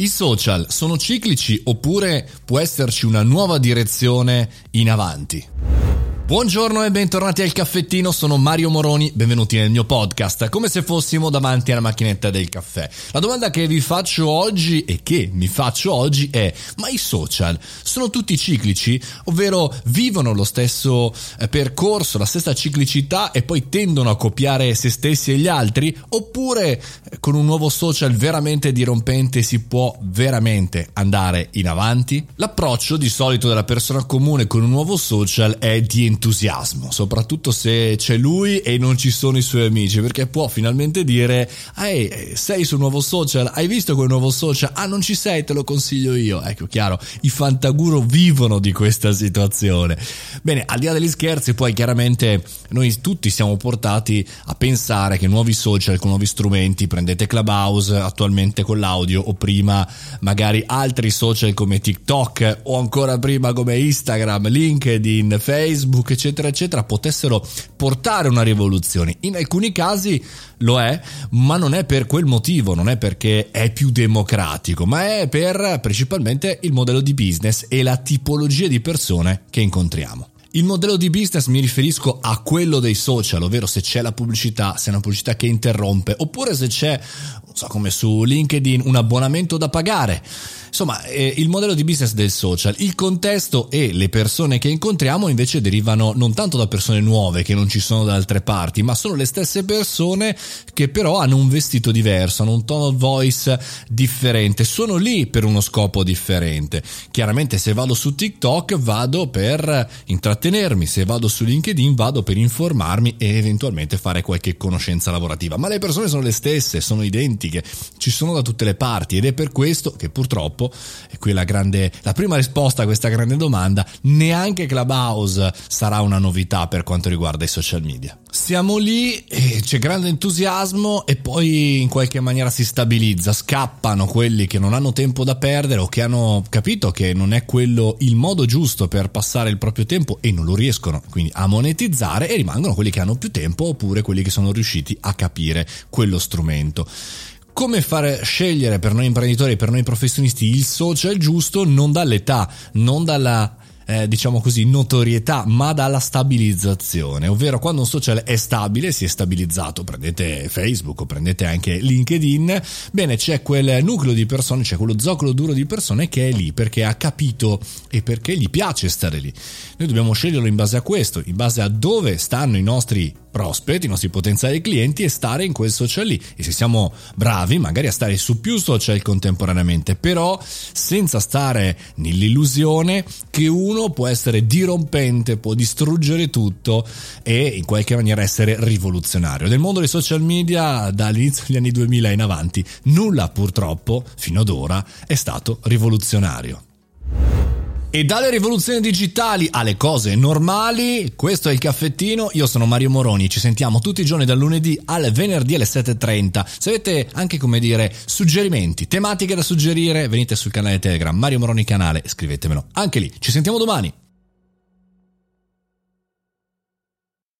I social sono ciclici oppure può esserci una nuova direzione in avanti? Buongiorno e bentornati al caffettino, sono Mario Moroni, benvenuti nel mio podcast, come se fossimo davanti alla macchinetta del caffè. La domanda che vi faccio oggi e che mi faccio oggi è, ma i social sono tutti ciclici, ovvero vivono lo stesso eh, percorso, la stessa ciclicità e poi tendono a copiare se stessi e gli altri? Oppure eh, con un nuovo social veramente dirompente si può veramente andare in avanti? L'approccio di solito della persona comune con un nuovo social è di entusiasmo, soprattutto se c'è lui e non ci sono i suoi amici, perché può finalmente dire, ehi, sei sul nuovo social, hai visto quel nuovo social? Ah, non ci sei, te lo consiglio io. Ecco, chiaro, i fantaguro vivono di questa situazione. Bene, al di là degli scherzi, poi chiaramente noi tutti siamo portati a pensare che nuovi social con nuovi strumenti, prendete Clubhouse attualmente con l'audio o prima magari altri social come TikTok o ancora prima come Instagram, LinkedIn, Facebook, eccetera, eccetera, potessero portare una rivoluzione. In alcuni casi lo è, ma non è per quel motivo, non è perché è più democratico, ma è per principalmente il modello di business e la tipologia di persone che incontriamo. Il modello di business mi riferisco a quello dei social, ovvero se c'è la pubblicità, se è una pubblicità che interrompe, oppure se c'è, non so come su LinkedIn, un abbonamento da pagare Insomma, eh, il modello di business del social, il contesto e le persone che incontriamo invece derivano non tanto da persone nuove che non ci sono da altre parti, ma sono le stesse persone che però hanno un vestito diverso, hanno un tono voice differente, sono lì per uno scopo differente. Chiaramente se vado su TikTok vado per intrattenermi, se vado su LinkedIn vado per informarmi e eventualmente fare qualche conoscenza lavorativa, ma le persone sono le stesse, sono identiche, ci sono da tutte le parti ed è per questo che purtroppo e qui la, grande, la prima risposta a questa grande domanda, neanche Clubhouse sarà una novità per quanto riguarda i social media. Siamo lì, c'è grande entusiasmo e poi in qualche maniera si stabilizza, scappano quelli che non hanno tempo da perdere o che hanno capito che non è quello il modo giusto per passare il proprio tempo e non lo riescono. Quindi a monetizzare e rimangono quelli che hanno più tempo oppure quelli che sono riusciti a capire quello strumento. Come fare scegliere per noi imprenditori, per noi professionisti il social giusto non dall'età, non dalla eh, diciamo così, notorietà, ma dalla stabilizzazione, ovvero quando un social è stabile, si è stabilizzato, prendete Facebook o prendete anche LinkedIn, bene, c'è quel nucleo di persone, c'è quello zoccolo duro di persone che è lì perché ha capito e perché gli piace stare lì. Noi dobbiamo sceglierlo in base a questo, in base a dove stanno i nostri prospect, i nostri potenziali clienti e stare in quel social lì. E se siamo bravi, magari a stare su più social contemporaneamente, però senza stare nell'illusione che uno può essere dirompente, può distruggere tutto e in qualche maniera essere rivoluzionario. Nel mondo dei social media, dall'inizio degli anni 2000 in avanti, nulla purtroppo, fino ad ora, è stato rivoluzionario. E dalle rivoluzioni digitali alle cose normali, questo è il caffettino, io sono Mario Moroni, ci sentiamo tutti i giorni dal lunedì al venerdì alle 7.30. Se avete anche, come dire, suggerimenti, tematiche da suggerire, venite sul canale Telegram Mario Moroni Canale, scrivetemelo anche lì. Ci sentiamo domani.